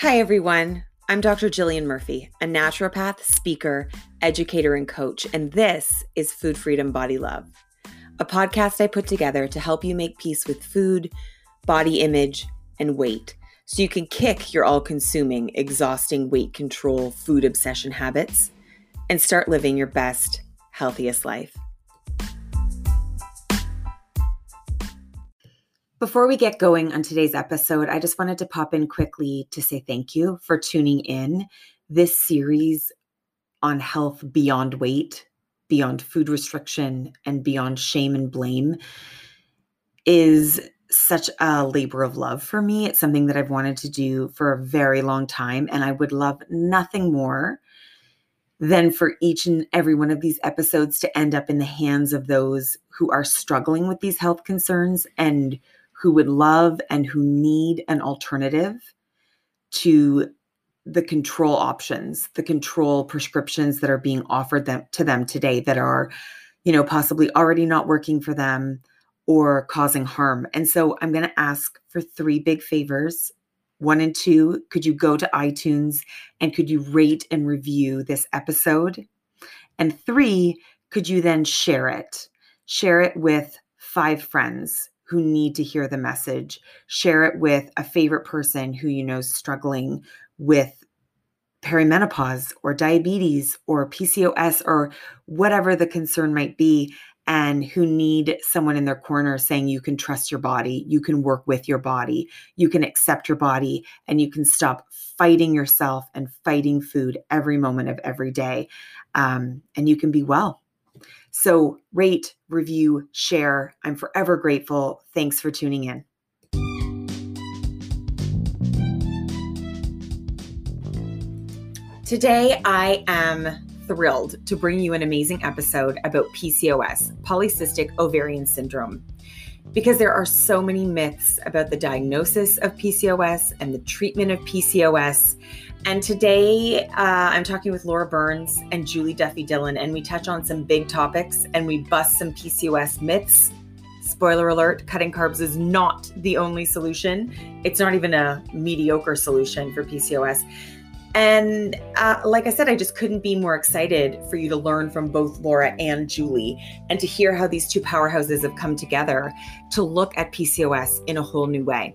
Hi, everyone. I'm Dr. Jillian Murphy, a naturopath, speaker, educator, and coach, and this is Food Freedom Body Love, a podcast I put together to help you make peace with food, body image, and weight so you can kick your all consuming, exhausting weight control, food obsession habits and start living your best, healthiest life. Before we get going on today's episode, I just wanted to pop in quickly to say thank you for tuning in. This series on health beyond weight, beyond food restriction, and beyond shame and blame is such a labor of love for me. It's something that I've wanted to do for a very long time, and I would love nothing more than for each and every one of these episodes to end up in the hands of those who are struggling with these health concerns and who would love and who need an alternative to the control options, the control prescriptions that are being offered them to them today that are, you know, possibly already not working for them or causing harm. And so I'm going to ask for three big favors. One and two, could you go to iTunes and could you rate and review this episode? And three, could you then share it? Share it with five friends who need to hear the message. Share it with a favorite person who you know is struggling with perimenopause or diabetes or PCOS or whatever the concern might be and who need someone in their corner saying you can trust your body, you can work with your body, you can accept your body, and you can stop fighting yourself and fighting food every moment of every day. Um, and you can be well. So, rate, review, share. I'm forever grateful. Thanks for tuning in. Today, I am thrilled to bring you an amazing episode about PCOS, polycystic ovarian syndrome because there are so many myths about the diagnosis of PCOS and the treatment of PCOS. And today uh, I'm talking with Laura Burns and Julie Duffy Dillon, and we touch on some big topics and we bust some PCOS myths. Spoiler alert cutting carbs is not the only solution, it's not even a mediocre solution for PCOS. And uh, like I said, I just couldn't be more excited for you to learn from both Laura and Julie and to hear how these two powerhouses have come together to look at PCOS in a whole new way.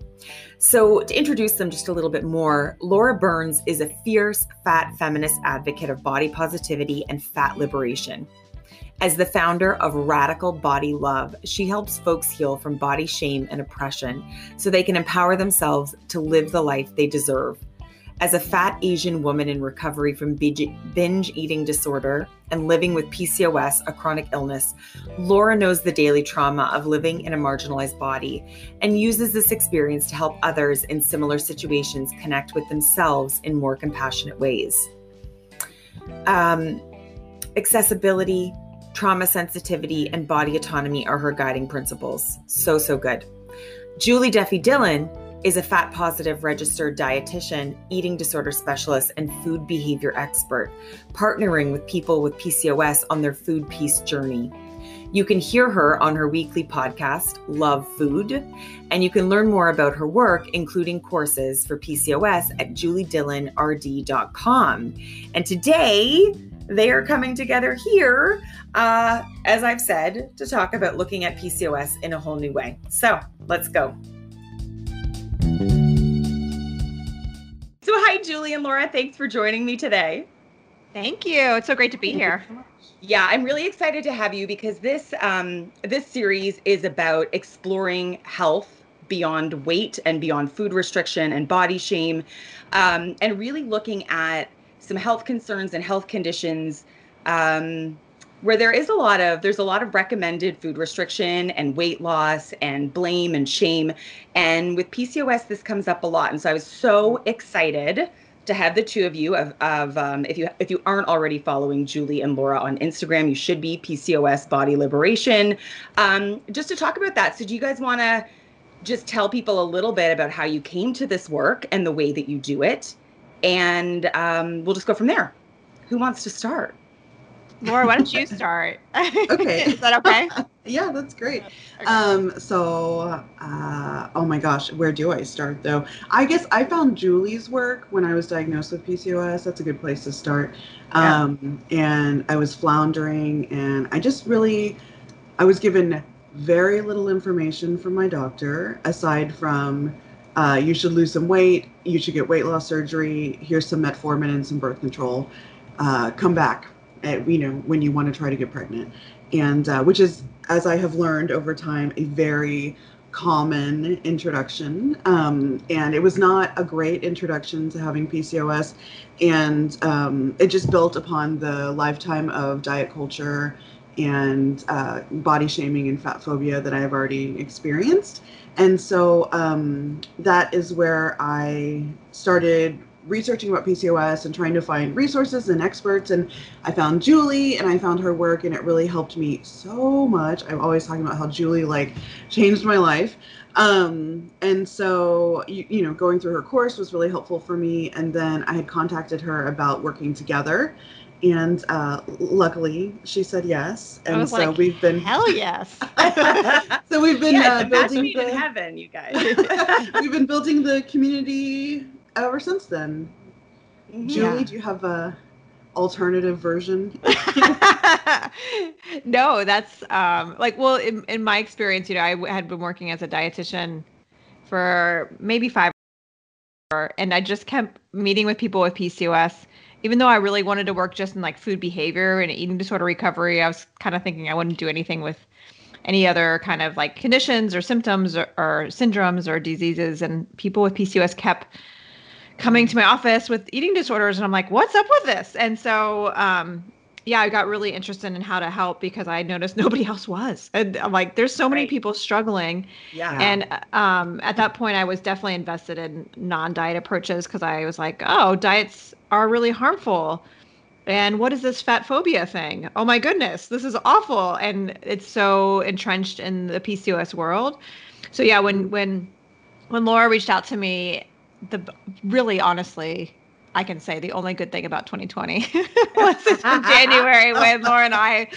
So, to introduce them just a little bit more, Laura Burns is a fierce, fat feminist advocate of body positivity and fat liberation. As the founder of Radical Body Love, she helps folks heal from body shame and oppression so they can empower themselves to live the life they deserve as a fat Asian woman in recovery from binge eating disorder and living with PCOS, a chronic illness, Laura knows the daily trauma of living in a marginalized body and uses this experience to help others in similar situations connect with themselves in more compassionate ways. Um, accessibility, trauma sensitivity, and body autonomy are her guiding principles. So, so good. Julie Duffy Dillon is a fat positive registered dietitian, eating disorder specialist, and food behavior expert, partnering with people with PCOS on their food peace journey. You can hear her on her weekly podcast, Love Food, and you can learn more about her work, including courses for PCOS at juliedillonrd.com. And today, they are coming together here, uh, as I've said, to talk about looking at PCOS in a whole new way. So let's go. Hi, Julie and Laura. Thanks for joining me today. Thank you. It's so great to be here. Yeah, I'm really excited to have you because this um, this series is about exploring health beyond weight and beyond food restriction and body shame, um, and really looking at some health concerns and health conditions um, where there is a lot of there's a lot of recommended food restriction and weight loss and blame and shame. And with pcos this comes up a lot. And so i was so excited to have the two of you of, of um, if you if you aren't already following julie and laura on instagram you should be pcos body liberation. Um, just to talk about that so do you guys want to just tell people a little bit about how you came to this work and the way that you do it? And um, we'll just go from there. Who wants to start Laura, why don't you start? Okay. Is that okay? Yeah, that's great. Um, so, uh, oh my gosh, where do I start though? I guess I found Julie's work when I was diagnosed with PCOS. That's a good place to start. Um, and I was floundering, and I just really, I was given very little information from my doctor aside from uh, you should lose some weight, you should get weight loss surgery, here's some metformin and some birth control. Uh, come back, at, you know, when you want to try to get pregnant. And uh, which is, as I have learned over time, a very common introduction. Um, and it was not a great introduction to having PCOS. And um, it just built upon the lifetime of diet culture and uh, body shaming and fat phobia that I have already experienced. And so um, that is where I started researching about PCOS and trying to find resources and experts. And I found Julie and I found her work, and it really helped me so much. I'm always talking about how Julie like changed my life. Um, and so, you, you know, going through her course was really helpful for me. And then I had contacted her about working together and uh, luckily she said yes and so like, we've been hell yes so we've been yeah, uh, building the, the, heaven you guys we've been building the community ever since then. Mm-hmm. julie do you have a alternative version? No that's um like well in, in my experience you know i w- had been working as a dietitian for maybe five or- and i just kept meeting with people with pcos even though i really wanted to work just in like food behavior and eating disorder recovery i was kind of thinking i wouldn't do anything with any other kind of like conditions or symptoms or, or syndromes or diseases. And people with pcos kept coming to my office with eating disorders and i'm like what's up with this? And so um yeah i got really interested in how to help because i noticed nobody else was. And i'm like there's so many Right. people struggling. Yeah. And um, at that point i was definitely invested in non-diet approaches because i was like oh diets are really harmful. And what is this fat phobia thing? Oh my goodness this is awful. And it's so entrenched in the pcos world. So yeah when when when laura reached out to me the really honestly i can say the only good thing about 2020 was this in january when laura and i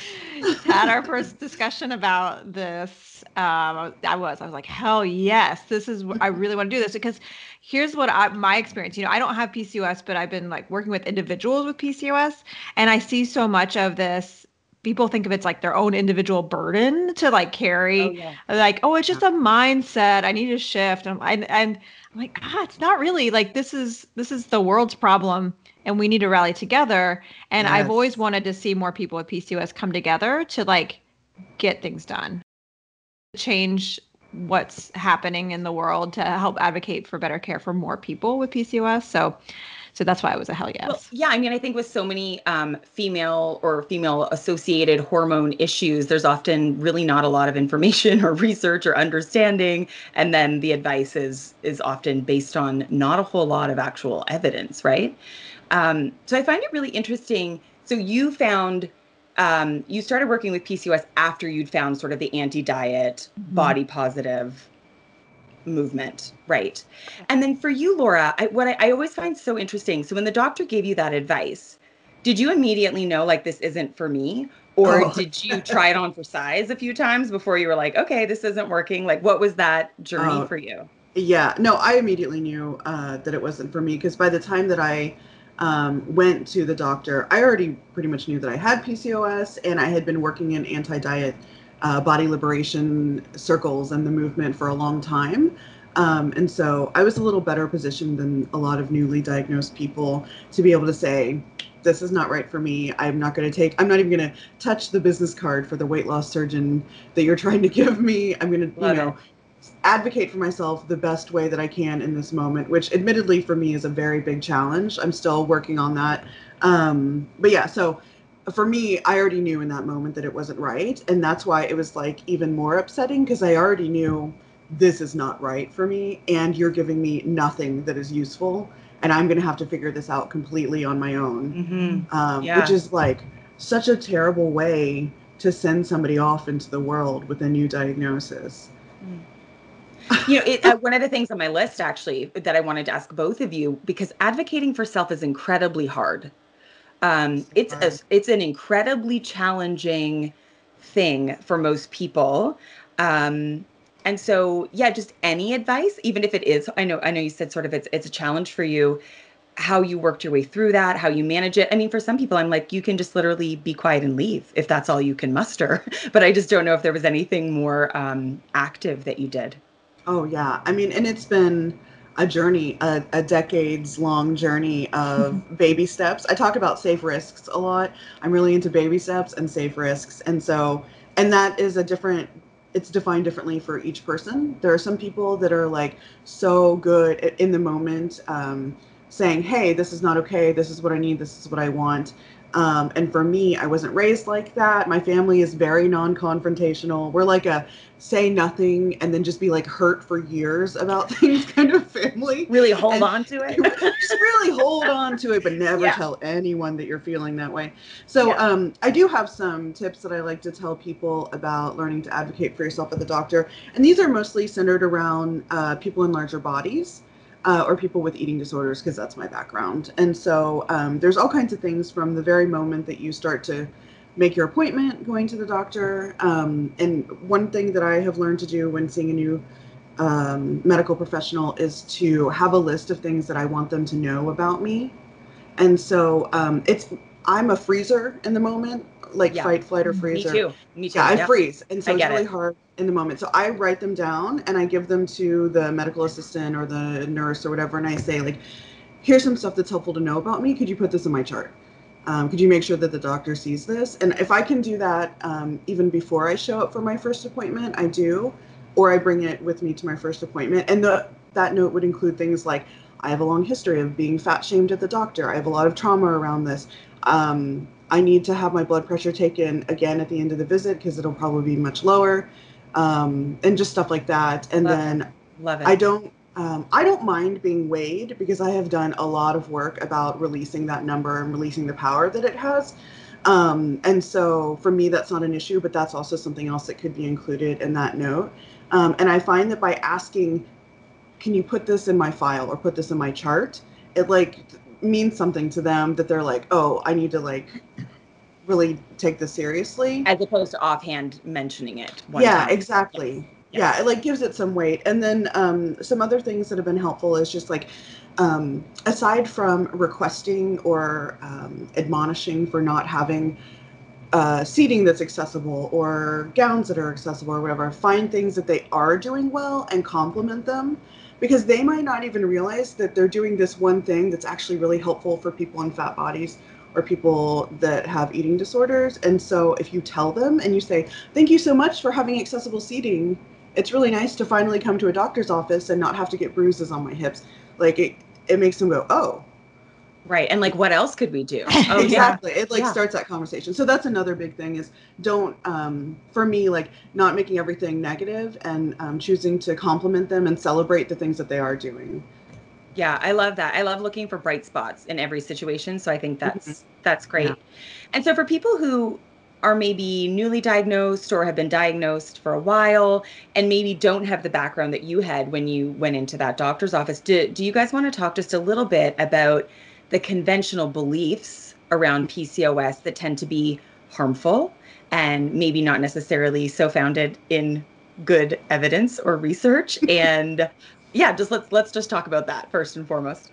had our first discussion about this um i was i was like hell yes this is i really want to do this because here's what I, my experience you know i don't have pcos but i've been like working with individuals with pcos and i see so much of this people think of it's like their own individual burden to like carry Oh, yeah. like oh it's just a mindset i need to shift and, and and i'm like ah it's not really like this is this is the world's problem and we need to rally together. And i've always wanted to see more people with pcos come together to like get things done. Change what's happening in the world to help advocate for better care for more people with pcos so so that's why i was a hell yes Well, yeah, I mean, I think with so many um, female or female associated hormone issues, there's often really not a lot of information or research or understanding, and then the advice is is often based on not a whole lot of actual evidence, right? Um, so I find it really interesting. So you found um, you started working with PCOS after you'd found sort of the anti-diet, body positive movement, right? And then for you, Laura, I, what I, I always find so interesting. So when the doctor gave you that advice, did you immediately know like this isn't for me, or Oh. did you try it on for size a few times before you were like, okay, this isn't working? Like, what was that journey Oh. for you? Yeah, no, I immediately knew uh, that it wasn't for me because by the time that I um, went to the doctor, I already pretty much knew that I had PCOS and I had been working in anti diet uh, body liberation circles and the movement for a long time. Um, and so I was a little better positioned than a lot of newly diagnosed people to be able to say, this is not right for me. I'm not going to take, I'm not even going to touch the business card for the weight loss surgeon that you're trying to give me. I'm going to, you know, advocate for myself the best way that I can in this moment, which admittedly for me is a very big challenge. I'm still working on that. Um, but yeah, so for me, I already knew in that moment that it wasn't right. And that's why it was like even more upsetting because I already knew this is not right for me. And you're giving me nothing that is useful. And I'm going to have to figure this out completely on my own Mm-hmm. um, Yeah. which is like such a terrible way to send somebody off into the world with a new diagnosis. you know, it, uh, one of the things on my list actually that I wanted to ask both of you because advocating for self is incredibly hard. Um, it's a, it's an incredibly challenging thing for most people. Um, and so, yeah, just any advice, even if it is, I know, I know you said sort of it's it's a challenge for you, how you worked your way through that, how you manage it. I mean, for some people, I'm like, you can just literally be quiet and leave if that's all you can muster. But I just don't know if there was anything more um, active that you did. Oh yeah, I mean, and it's been a journey, a, a decades long journey of baby steps. I talk about safe risks a lot. I'm really into baby steps and safe risks. And so, and that is a different, it's defined differently for each person. There are some people that are like so good in the moment, um, saying, hey, this is not okay. This is what I need. This is what I want. Um, and for me, I wasn't raised like that. My family is very non confrontational. We're like a say nothing and then just be like hurt for years about things kind of family. Really hold and on to it. just really hold on to it, but never yeah. tell anyone that you're feeling that way. So yeah. um, I do have some tips that I like to tell people about learning to advocate for yourself at the doctor. And these are mostly centered around uh, people in larger bodies uh, or people with eating disorders, because that's my background. And so um, there's all kinds of things from the very moment that you start to make your appointment going to the doctor. Um, and one thing that I have learned to do when seeing a new um, medical professional is to have a list of things that I want them to know about me. And so um, it's I'm a freezer in the moment, like yeah. fight, flight, or freezer. Me too. Me too. Yeah, I freeze, and so it's really hard in the moment. So I write them down and I give them to the medical assistant or the nurse or whatever, and I say like, "Here's some stuff that's helpful to know about me. Could you put this in my chart? Um, could you make sure that the doctor sees this? And if I can do that um, even before I show up for my first appointment, I do, or I bring it with me to my first appointment. And the that note would include things like I have a long history of being fat shamed at the doctor. I have a lot of trauma around this. Um, I need to have my blood pressure taken again at the end of the visit because it'll probably be much lower, um, and just stuff like that. And Love then it. Love it. I don't. Um, I don't mind being weighed because I have done a lot of work about releasing that number and releasing the power that it has. Um, and so for me, that's not an issue, but that's also something else that could be included in that note. Um, and I find that by asking, can you put this in my file or put this in my chart? It like means something to them that they're like, oh, I need to like really take this seriously. As opposed to offhand mentioning it. yeah, time. exactly. Yeah. yeah. it like gives it some weight. And then um, some other things that have been helpful is just like, um, aside from requesting or um, admonishing for not having uh, seating that's accessible or gowns that are accessible or whatever, find things that they are doing well and compliment them because they might not even realize that they're doing this one thing that's actually really helpful for people in fat bodies or people that have eating disorders. And so if you tell them and you say, Thank you so much for having accessible seating, it's really nice to finally come to a doctor's office and not have to get bruises on my hips. Like it, it makes them go, Oh, Right. And like, what else could we do? Oh, exactly. Yeah. It like yeah. starts that conversation. So that's another big thing is don't, um, for me, like not making everything negative and um, choosing to compliment them and celebrate the things that they are doing. Yeah, I love that. I love looking for bright spots in every situation. So I think that's mm-hmm. that's great. Yeah. And so for people who are maybe newly diagnosed or have been diagnosed for a while and maybe don't have the background that you had when you went into that doctor's office, do, do you guys want to talk just a little bit about the conventional beliefs around PCOS that tend to be harmful and maybe not necessarily so founded in good evidence or research and yeah just let's let's just talk about that first and foremost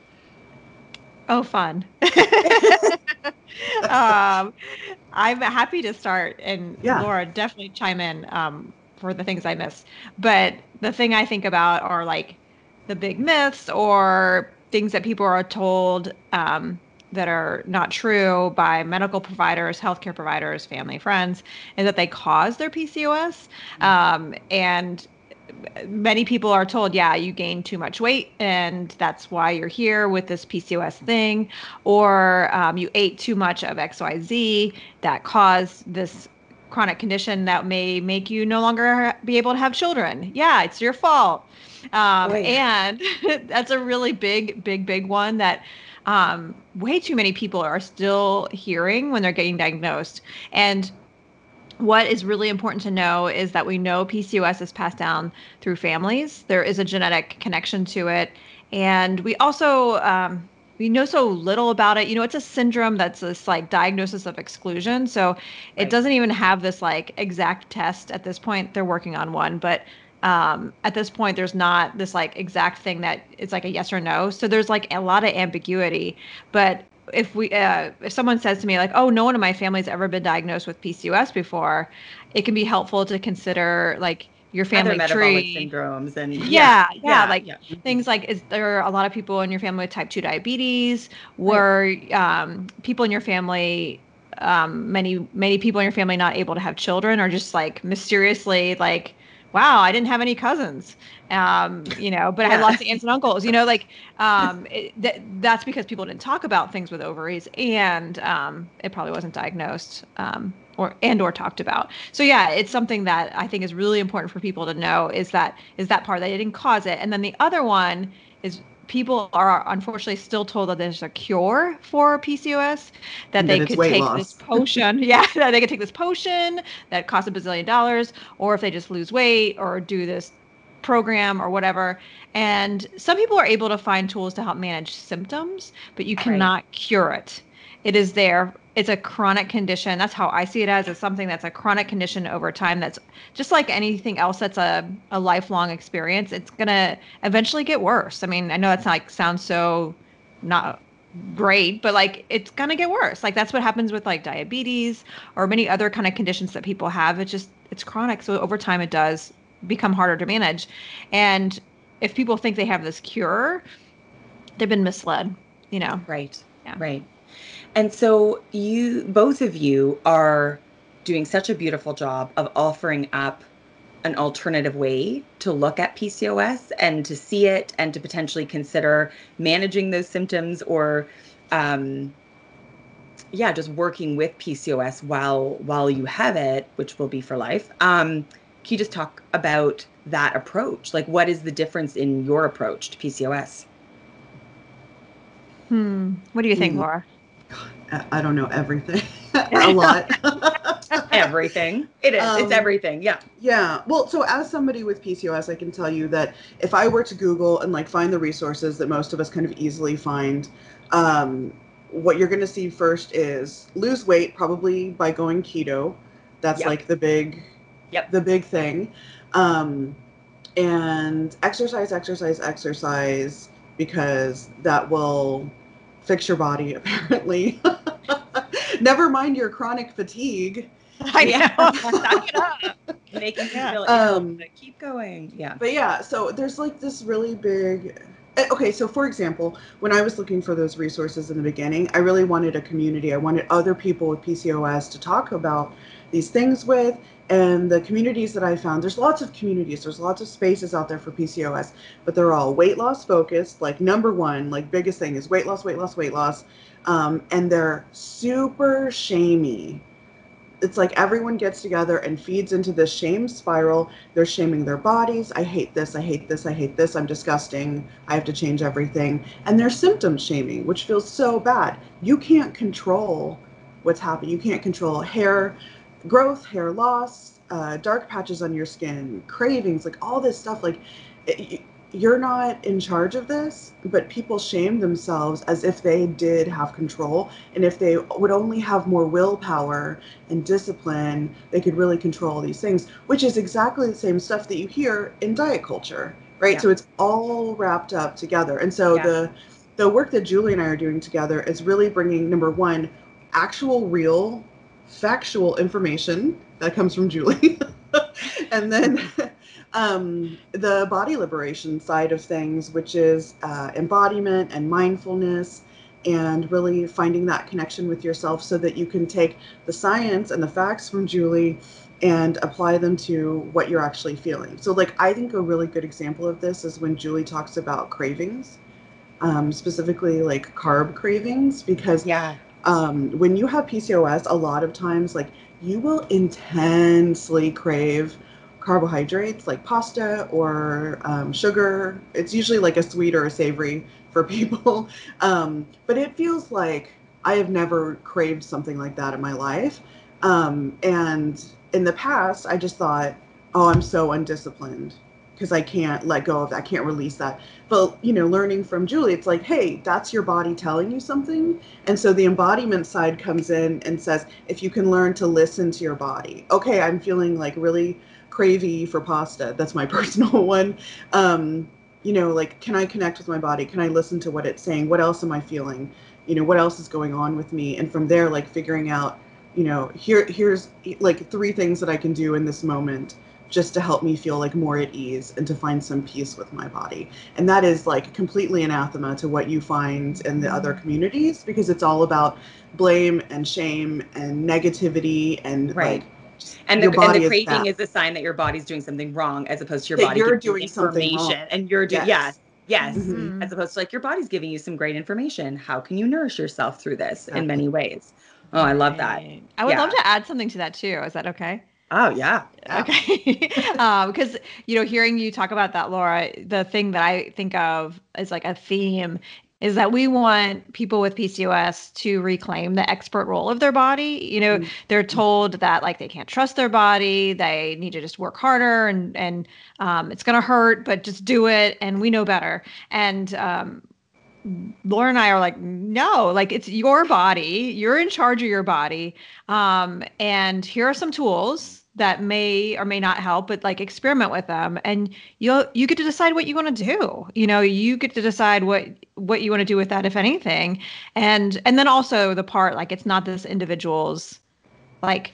oh fun um, i'm happy to start and yeah. laura definitely chime in um, for the things i miss but the thing i think about are like the big myths or things that people are told um, that are not true by medical providers, healthcare providers, family, friends, is that they cause their PCOS. Mm-hmm. Um, and many people are told, yeah, you gained too much weight, and that's why you're here with this PCOS thing, or um, you ate too much of XYZ that caused this chronic condition that may make you no longer be able to have children. Yeah, it's your fault. Um, and that's a really big, big, big one that um, way too many people are still hearing when they're getting diagnosed. And what is really important to know is that we know PCOS is passed down through families. There is a genetic connection to it. And we also, um, we know so little about it. You know, it's a syndrome that's this like diagnosis of exclusion. So it Right. doesn't even have this like exact test at this point. They're working on one, but um, at this point, there's not this like exact thing that it's like a yes or no. So there's like a lot of ambiguity. But if we, uh, if someone says to me like, "Oh, no one in my family's ever been diagnosed with PCOS before," it can be helpful to consider like your Other family metabolic tree. syndromes and Yeah, yeah, like yeah. things like is there a lot of people in your family with type 2 diabetes were um, people in your family um, many many people in your family not able to have children or just like mysteriously like wow i didn't have any cousins um, you know but i had lots of aunts and uncles you know like um, it, th- that's because people didn't talk about things with ovaries and um, it probably wasn't diagnosed um, or and or talked about. So yeah it's something that i think is really important for people to know is that is that part that it didn't cause it. And then the other one is people are unfortunately still told that there's a cure for pcos that And they that could take loss. this potion yeah that they could take this potion that costs a bazillion dollars or if they just lose weight or do this program or whatever and some people are able to find tools to help manage symptoms but you Right. cannot cure it it is there. It's a chronic condition. That's how i see it as it's something that's a chronic condition over time that's just like anything else that's a, a lifelong experience it's going to eventually get worse. I mean i know that's like sounds so not great but like it's going to get worse. Like that's what happens with like diabetes or many other kind of conditions that people have. It's just it's chronic so over time it does become harder to manage. And if people think they have this cure they've been misled you know? Right. Yeah. Right. And so you both of you are doing such a beautiful job of offering up an alternative way to look at PCOS and to see it and to potentially consider managing those symptoms or um yeah, just working with PCOS while while you have it, which will be for life. Um can you just talk about that approach? Like what is the difference in your approach to PCOS? hmm what do you think Hmm. laura I- I don't know everything. a lot. everything. It is. Um, it's everything. Yeah. Yeah. Well, so as somebody with PCOS, I can tell you that if I were to Google and like find the resources that most of us kind of easily find, um, what you're going to see first is lose weight, probably by going keto. That's Yep. like the big, Yep. the big thing. Um, and exercise, exercise, exercise, because that will fix your body apparently. Never mind your chronic fatigue. i Yeah. know Suck it up. Making you feel Um, keep going. Yeah. But yeah, so there's like this really big. eh, Okay, so for example, when I was looking for those resources in the beginning, I really wanted a community. I wanted other people with PCOS to talk about these things with. And the communities that I found, there's lots of communities, there's lots of spaces out there for PCOS, but they're all weight loss focused. Like, number one, like, biggest thing is weight loss, weight loss, weight loss. Um, and they're super shamey. It's like everyone gets together and feeds into this shame spiral they're shaming their bodies. I hate this. I hate this. I hate this. I'm disgusting. I have to change everything. And they're symptom shaming, which feels so bad. You can't control what's happening. You can't control hair growth, hair loss, uh, dark patches on your skin, cravings, like all this stuff. Like it, you're not in charge of this, but people shame themselves as if they did have control. And if they would only have more willpower and discipline, they could really control these things, which is exactly the same stuff that you hear in diet culture, right? Yeah. So it's all wrapped up together. And so Yeah. the the work that Julie and I are doing together is really bringing number one, actual, real, factual information that comes from Julie, and then um, the body liberation side of things, which is uh, embodiment and mindfulness and really finding that connection with yourself so that you can take the science and the facts from Julie and apply them to what you're actually feeling. So, like, I think a really good example of this is when Julie talks about cravings, um, specifically like carb cravings, because Yeah. Um, when you have PCOS, a lot of times, like, you will intensely crave carbohydrates like pasta or um, sugar. It's usually like a sweet or a savory for people. Um, but it feels like I have never craved something like that in my life. Um, and in the past, I just thought, oh, I'm so undisciplined. Because I can't let go of that, I can't release that. But you know, learning from Julie, it's like, hey, that's your body telling you something. And so the embodiment side comes in and says, if you can learn to listen to your body. Okay, I'm feeling like really cravey for pasta. That's my personal one. Um, you know, like, can I connect with my body? Can I listen to what it's saying? What else am I feeling? You know, what else is going on with me? And from there, like figuring out, you know, here here's like three things that I can do in this moment just to help me feel like more at ease and to find some peace with my body. And that is like completely anathema to what you find in the other communities because it's all about blame and shame and negativity and right. like and the, and the craving is, is, a sign that your body's doing something wrong as opposed to your that body you're doing information something wrong. and you're doing yes. yes. Yes, Mhm. as opposed to like your body's giving you some great information. How can you nourish yourself through this in many ways? Oh, I love that. I would Yeah. love to add something to that too. Is that okay? Oh, yeah. Yeah. Okay. um, because you know, hearing you talk about that, Laura, the thing that I think of as like a theme is that we want people with PCOS to reclaim the expert role of their body. You know, Mhm. they're told that like they can't trust their body, they need to just work harder and and um, it's gonna hurt, but just do it, and we know better. And um, Laura and I are like, no, like it's your body. You're in charge of your body. Um, and here are some tools that may or may not help, but like experiment with them. And you'll you get to decide what you want to do. You know, you get to decide what what you want to do with that, if anything. And and then also the part like it's not this individual's like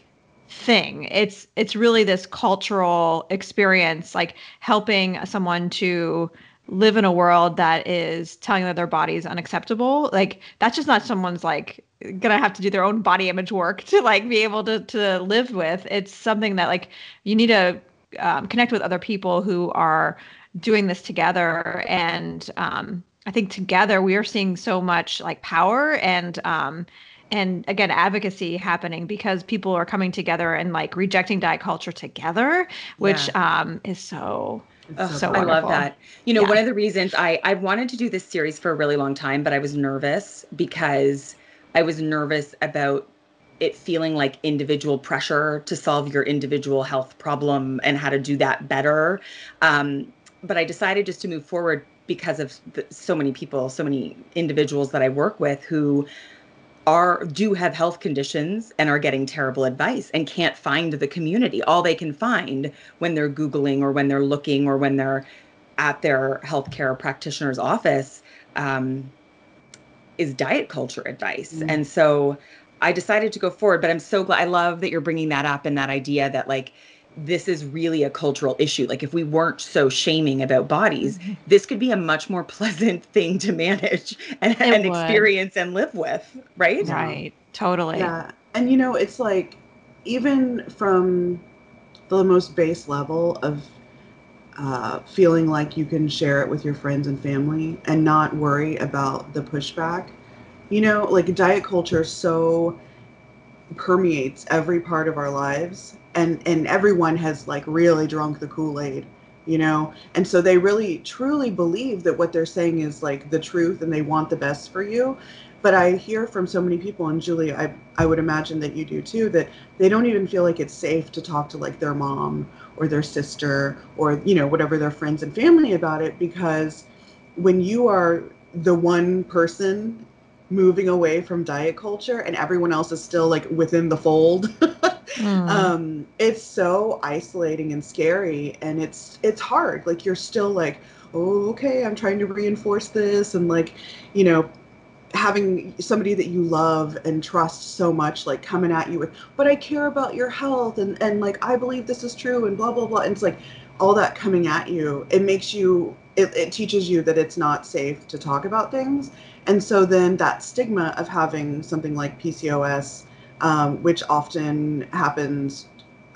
thing. It's it's really this cultural experience, like helping someone to live in a world that is telling them their body is unacceptable like that's just not someone's like gonna have to do their own body image work to like be able to to live with. It's something that like you need to um, connect with other people who are doing this together. And um, i think together we are seeing so much like power and um, and again advocacy happening because people are coming together and like rejecting diet culture together which um, is so Oh, So I love that. You know, Yeah. one of the reasons I I've wanted to do this series for a really long time, but I was nervous because I was nervous about it feeling like individual pressure to solve your individual health problem and how to do that better. Um, but I decided just to move forward because of the, so many people, so many individuals that I work with who are do have health conditions and are getting terrible advice and can't find the community all they can find when they're googling or when they're looking or when they're at their healthcare practitioner's office um, is diet culture advice Mm. and so i decided to go forward but i'm so glad i love that you're bringing that up and that idea that like this is really a cultural issue like if we weren't so shaming about bodies this could be a much more pleasant thing to manage and, and experience and live with right Yeah. right totally Yeah. And you know, it's like even from the most base level of uh, feeling like you can share it with your friends and family and not worry about the pushback. You know, like diet culture so permeates every part of our lives and and everyone has like really drunk the Kool-Aid, you know? And so they really truly believe that what they're saying is like the truth and they want the best for you but I hear from so many people, and Julie, I I would imagine that you do too, that they don't even feel like it's safe to talk to like their mom or their sister or you know whatever their friends and family about it because when you are the one person moving away from diet culture and everyone else is still like within the fold. Mm. um it's so isolating and scary and it's it's hard. Like you're still like oh okay i'm trying to reinforce this and like you know having somebody that you love and trust so much like coming at you with but i care about your health and and like i believe this is true and blah blah blah and it's like all that coming at you it makes you it, it teaches you that it's not safe to talk about things and so then that stigma of having something like pcos um, which often happens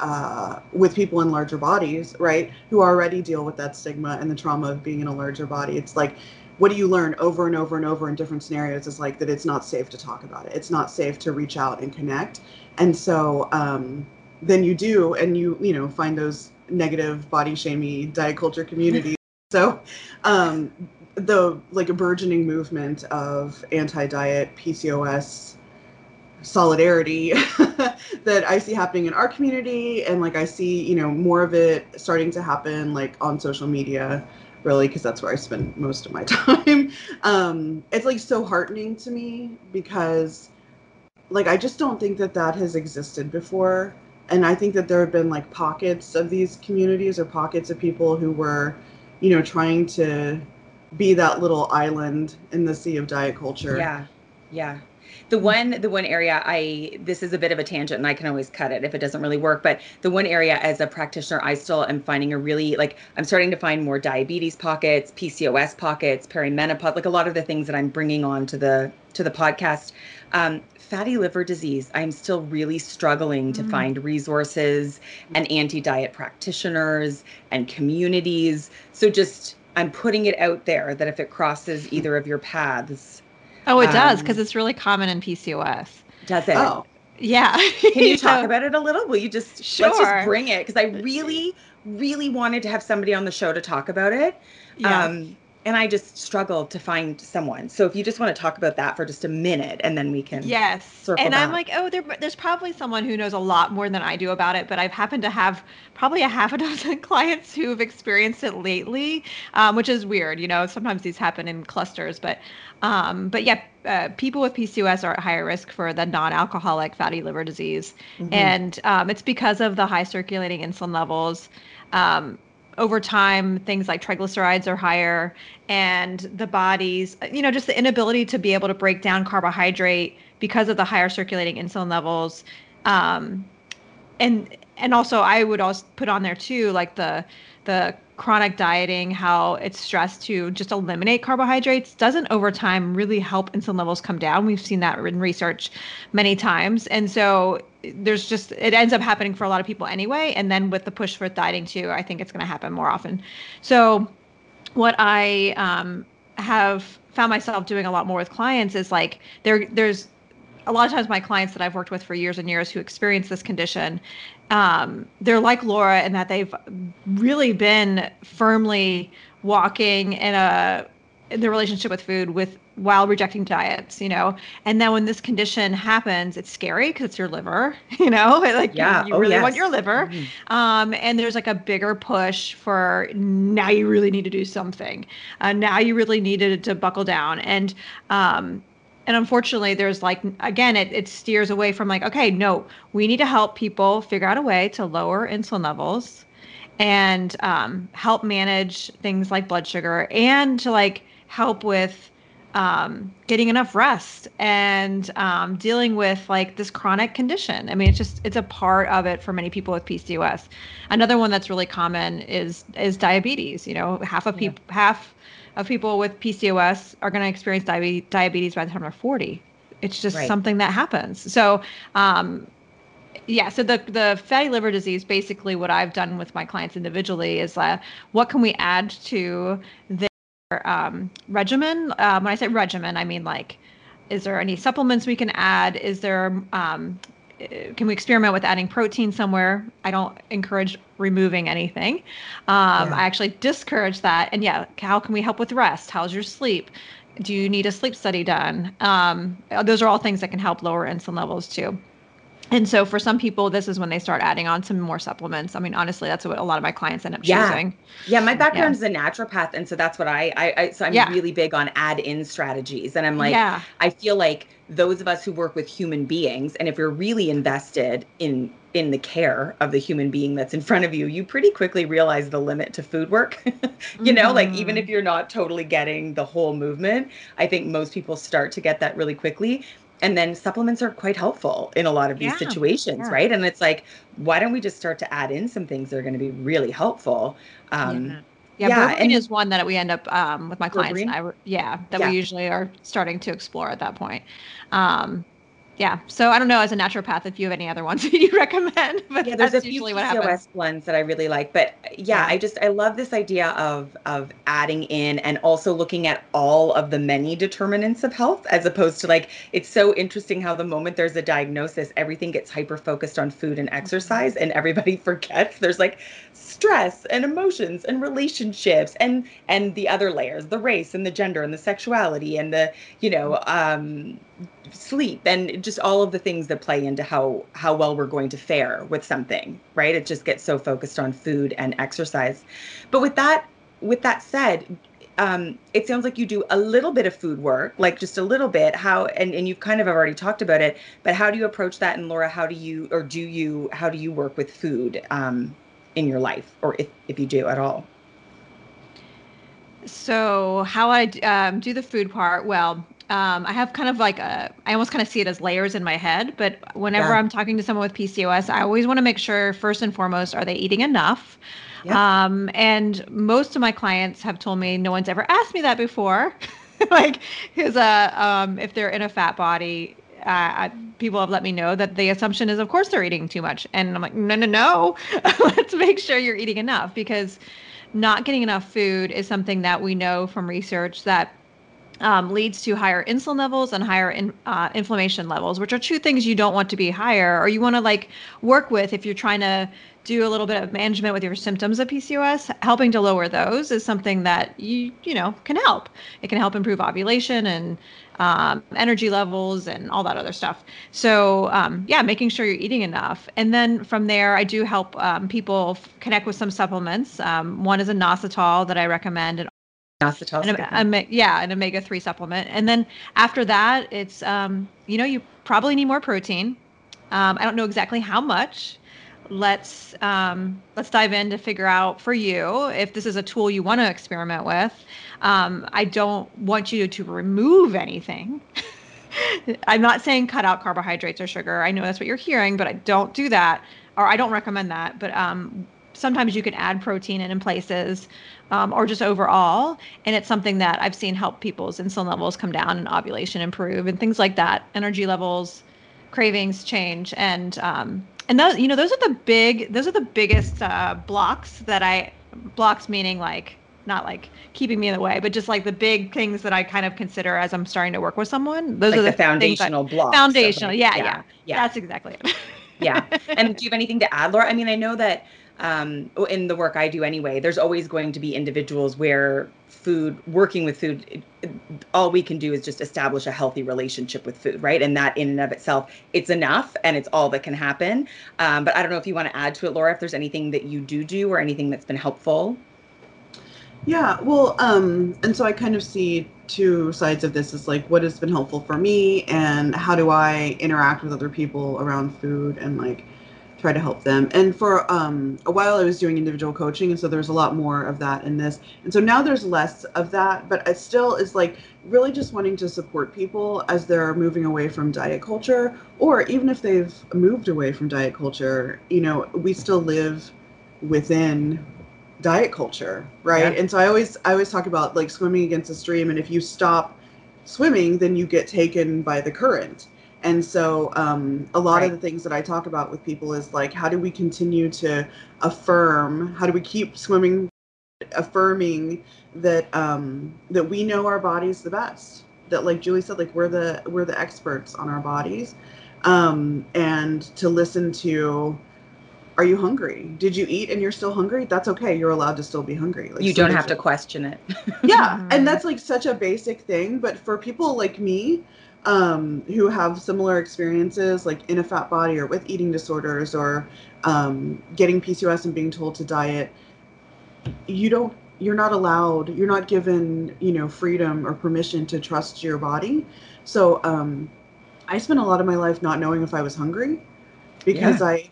uh, with people in larger bodies, right, who already deal with that stigma and the trauma of being in a larger body. It's like, what do you learn over and over and over in different scenarios? Is like that it's not safe to talk about it. It's not safe to reach out and connect. And so um, then you do, and you you know find those negative body shamey diet culture communities. so um, the like a burgeoning movement of anti-diet PCOS solidarity that I see happening in our community and like I see, you know, more of it starting to happen like on social media really because that's where I spend most of my time. um it's like so heartening to me because like I just don't think that that has existed before and I think that there have been like pockets of these communities or pockets of people who were, you know, trying to be that little island in the sea of diet culture. Yeah. Yeah. The one the one area I this is a bit of a tangent and I can always cut it if it doesn't really work, but the one area as a practitioner I still am finding a really like I'm starting to find more diabetes pockets, PCOS pockets, perimenopause, like a lot of the things that I'm bringing on to the to the podcast. Um, fatty liver disease, I'm still really struggling to mm. find resources and anti-diet practitioners and communities. So just I'm putting it out there that if it crosses either of your paths, Oh, it does because um, it's really common in PCOS. Does it? Oh. Yeah. Can you talk about it a little? Will you just sure. let's just bring it because I really, really wanted to have somebody on the show to talk about it. Yeah. Um, and I just struggled to find someone. So if you just want to talk about that for just a minute, and then we can yes. and back. I'm like, oh, there, there's probably someone who knows a lot more than I do about it. But I've happened to have probably a half a dozen clients who've experienced it lately, um, which is weird. You know, sometimes these happen in clusters, but um, but yeah, uh, people with PCOS are at higher risk for the non-alcoholic fatty liver disease, mm-hmm. and um, it's because of the high circulating insulin levels. Um, over time things like triglycerides are higher and the body's you know just the inability to be able to break down carbohydrate because of the higher circulating insulin levels um, and and also i would also put on there too like the the chronic dieting, how it's stressed to just eliminate carbohydrates, doesn't over time really help insulin levels come down. We've seen that in research many times. And so there's just, it ends up happening for a lot of people anyway. And then with the push for dieting too, I think it's going to happen more often. So what I um, have found myself doing a lot more with clients is like there, there's, a lot of times my clients that I've worked with for years and years who experience this condition um, they're like Laura in that they've really been firmly walking in a the relationship with food with while rejecting diets, you know. And then when this condition happens, it's scary because it's your liver, you know, like yeah. you, you oh, really yes. want your liver. Mm-hmm. Um, and there's like a bigger push for now you really need to do something. Uh, now you really needed to buckle down. And um, and unfortunately there's like again it, it steers away from like okay no we need to help people figure out a way to lower insulin levels and um, help manage things like blood sugar and to like help with um, getting enough rest and um, dealing with like this chronic condition. I mean, it's just it's a part of it for many people with PCOS. Another one that's really common is is diabetes. You know, half of people yeah. half of people with PCOS are going to experience diabetes by the time they're 40. It's just right. something that happens. So, um, yeah, so the the fatty liver disease, basically, what I've done with my clients individually is uh, what can we add to their um, regimen? Um, when I say regimen, I mean like, is there any supplements we can add? Is there um, can we experiment with adding protein somewhere? I don't encourage removing anything. Um, yeah. I actually discourage that. And yeah, how can we help with rest? How's your sleep? Do you need a sleep study done? Um, those are all things that can help lower insulin levels too. And so for some people, this is when they start adding on some more supplements. I mean, honestly, that's what a lot of my clients end up yeah. choosing. Yeah, my background yeah. is a naturopath, and so that's what I, I, I so I'm yeah. really big on add-in strategies. And I'm like, yeah. I feel like those of us who work with human beings, and if you're really invested in in the care of the human being that's in front of you, you pretty quickly realize the limit to food work. you mm-hmm. know, like even if mm-hmm. you're not totally getting the whole movement, I think most people start to get that really quickly and then supplements are quite helpful in a lot of these yeah, situations yeah. right and it's like why don't we just start to add in some things that are going to be really helpful um, yeah. Yeah, yeah and is one that we end up um, with my clients. And I, yeah, that we usually are starting to explore at that point. Um, yeah. So I don't know as a naturopath if you have any other ones that you recommend, but yeah, there's a few PCOS ones that I really like. But yeah, yeah, I just I love this idea of of adding in and also looking at all of the many determinants of health as opposed to like it's so interesting how the moment there's a diagnosis, everything gets hyper focused on food and exercise and everybody forgets there's like stress and emotions and relationships and and the other layers, the race and the gender and the sexuality and the, you know, um sleep and just all of the things that play into how how well we're going to fare with something right? It just gets so focused on food and exercise. But with that with that said um, it sounds like you do a little bit of food work like just a little bit. How and, and you've kind of already talked about it but how do you approach that? And laura how do you or do you how do you work with food um, in your life or if, if you do at all? So how i um, do the food part well um, I have kind of like a, I almost kind of see it as layers in my head. But whenever yeah. I'm talking to someone with PCOS, I always want to make sure, first and foremost, are they eating enough? Yeah. Um, and most of my clients have told me no one's ever asked me that before. like, because uh, um, if they're in a fat body, uh, people have let me know that the assumption is, of course, they're eating too much. And I'm like, no, no, no. Let's make sure you're eating enough because not getting enough food is something that we know from research that um, leads to higher insulin levels and higher in, uh, inflammation levels, which are two things you don't want to be higher or you want to like work with if you're trying to do a little bit of management with your symptoms of PCOS. Helping to lower those is something that you you know can help. It can help improve ovulation and um, energy levels and all that other stuff. So um, yeah, making sure you're eating enough, and then from there, I do help um, people f- connect with some supplements. Um, one is a inositol that I recommend, and an, yeah, an omega three supplement. And then after that, it's um, you know you probably need more protein. Um, I don't know exactly how much. Let's um, let's dive in to figure out for you if this is a tool you want to experiment with. Um, I don't want you to remove anything. I'm not saying cut out carbohydrates or sugar. I know that's what you're hearing, but I don't do that, or I don't recommend that. But um, sometimes you can add protein in, in places um, or just overall. And it's something that I've seen help people's insulin levels come down and ovulation improve and things like that. Energy levels, cravings change. And, um, and those, you know, those are the big, those are the biggest uh, blocks that I, blocks meaning like, not like keeping me in the way, but just like the big things that I kind of consider as I'm starting to work with someone. Those like are the, the foundational blocks. Foundational. Yeah, yeah, yeah, yeah. That's exactly it. yeah. And do you have anything to add, Laura? I mean, I know that um, in the work I do anyway, there's always going to be individuals where food, working with food, all we can do is just establish a healthy relationship with food, right? And that in and of itself, it's enough and it's all that can happen. Um, but I don't know if you want to add to it, Laura, if there's anything that you do do or anything that's been helpful. Yeah, well, um, and so I kind of see two sides of this is like what has been helpful for me and how do I interact with other people around food and like try to help them. And for um, a while, I was doing individual coaching, and so there's a lot more of that in this. And so now there's less of that, but it still is like really just wanting to support people as they're moving away from diet culture, or even if they've moved away from diet culture, you know, we still live within diet culture, right? Yeah. And so I always I always talk about like swimming against a stream, and if you stop swimming, then you get taken by the current and so um, a lot right. of the things that I talk about with people is like, how do we continue to affirm? How do we keep swimming, affirming that um, that we know our bodies the best? That, like Julie said, like we're the we're the experts on our bodies, um, and to listen to. Are you hungry? Did you eat and you're still hungry? That's okay. You're allowed to still be hungry. Like, you don't have to question it. yeah, and that's like such a basic thing. But for people like me, um, who have similar experiences, like in a fat body or with eating disorders or um, getting PCOS and being told to diet, you don't, you're not allowed, you're not given, you know, freedom or permission to trust your body. So um, I spent a lot of my life not knowing if I was hungry because yeah. I,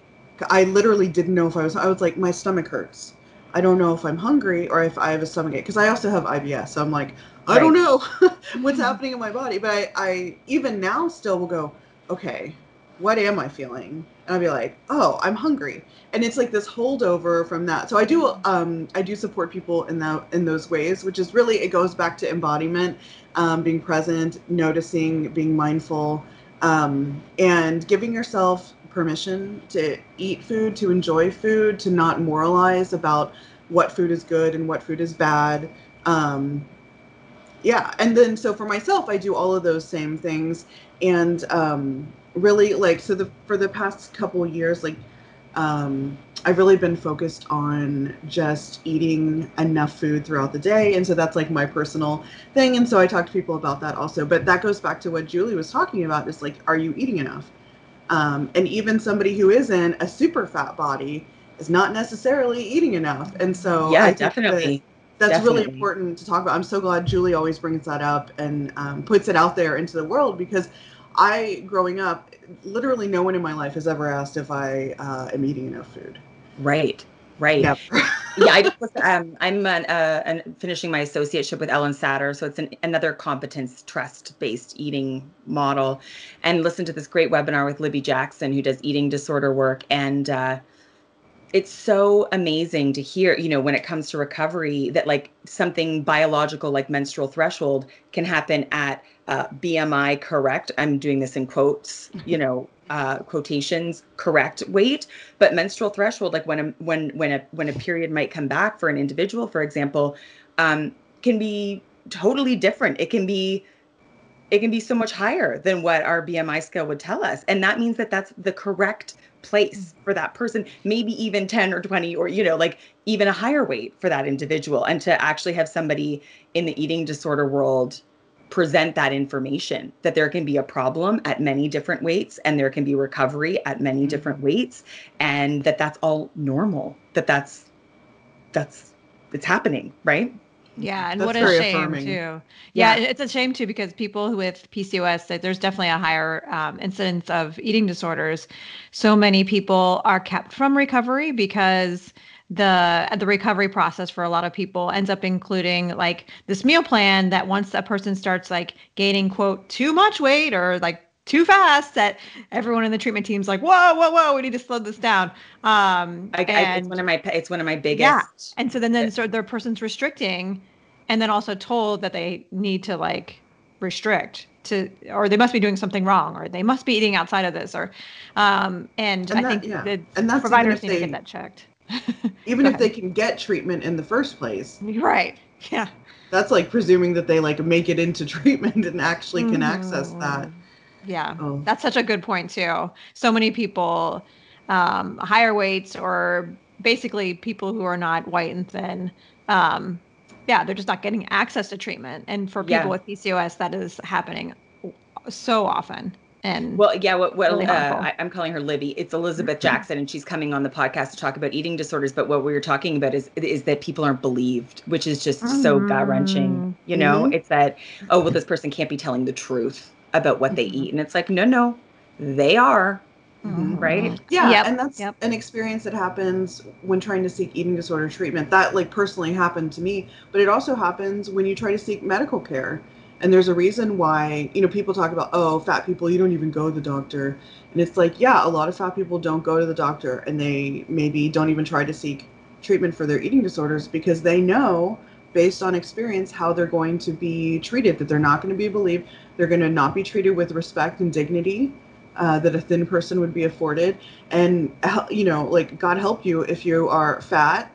I literally didn't know if I was. I was like, my stomach hurts. I don't know if I'm hungry or if I have a stomach ache because I also have IBS. So I'm like, I don't know what's happening in my body. But I, I even now still will go, okay, what am I feeling? And I'll be like, oh, I'm hungry. And it's like this holdover from that. So I do um I do support people in that in those ways, which is really it goes back to embodiment, um, being present, noticing, being mindful, um, and giving yourself permission to eat food, to enjoy food, to not moralize about what food is good and what food is bad. Um, yeah, and then so for myself, I do all of those same things, and um, really like so the for the past couple years, like um, I've really been focused on just eating enough food throughout the day. And so that's like my personal thing. And so I talk to people about that also. But that goes back to what Julie was talking about is like, are you eating enough? Um, and even somebody who isn't a super fat body is not necessarily eating enough. And so yeah, I definitely. That that's definitely. really important to talk about. I'm so glad Julie always brings that up and um, puts it out there into the world because I, growing up, literally no one in my life has ever asked if I uh, am eating enough food. Right. Right. Yeah, I just, um, I'm an, uh, an, finishing my associateship with Ellyn Satter, so it's an, another competence trust-based eating model, and listen to this great webinar with Libby Jackson, who does eating disorder work, and uh, it's so amazing to hear, you know, when it comes to recovery, that like something biological like menstrual threshold can happen at uh, BMI correct. I'm doing this in quotes, you know, uh, quotations correct weight. But menstrual threshold like when a when when a when a period might come back for an individual for example um, can be totally different. It can be it can be so much higher than what our bmi scale would tell us. And that means that that's the correct place for that person maybe even 10 or 20 or you know like even a higher weight for that individual and to actually have somebody in the eating disorder world present that information that there can be a problem at many different weights and there can be recovery at many Mm-hmm. different weights and that that's all normal that that's that's it's happening right Yeah, and That's what a shame affirming. too. Yeah, Yeah. it's a shame too because people with PCOS, there's definitely a higher um, incidence of eating disorders. So many people are kept from recovery because the the recovery process for a lot of people ends up including like this meal plan that once a person starts like gaining quote too much weight or like too fast that everyone in the treatment team's like whoa whoa whoa we need to slow this down um I, I, it's and- one of my it's one of my biggest Yeah. and so then then so their person's restricting and then also told that they need to like restrict to or they must be doing something wrong or they must be eating outside of this or um and, And I that- think yeah. the And that's providers need to get that checked. Even if they can get treatment in the first place, right. Yeah. that's like presuming that they like make it into treatment and actually can access that. Yeah. Oh. That's such a good point too. So many people um higher weights or basically people who are not white and thin um yeah, they're just not getting access to treatment. And for people Yeah. with PCOS that is happening so often. And Well, yeah, what, what Really uh. I, I'm calling her Libby. It's Elizabeth Jackson, and she's coming on the podcast to talk about eating disorders. But what we were talking about is is that people aren't believed, which is just so gut wrenching. You know, Mhm. it's that oh well, this person can't be telling the truth about what they eat, and it's like no, no, they are. Mhm. Right? Yeah, Yep, and that's yep. an experience that happens when trying to seek eating disorder treatment. That like personally happened to me, but it also happens when you try to seek medical care. And there's a reason why, you know, people talk about, oh, fat people, you don't even go to the doctor. And it's like, yeah, a lot of fat people don't go to the doctor and they maybe don't even try to seek treatment for their eating disorders because they know based on experience how they're going to be treated, that they're not going to be believed, they're going to not be treated with respect and dignity uh, that a thin person would be afforded. And, you know, like, God help you if you are fat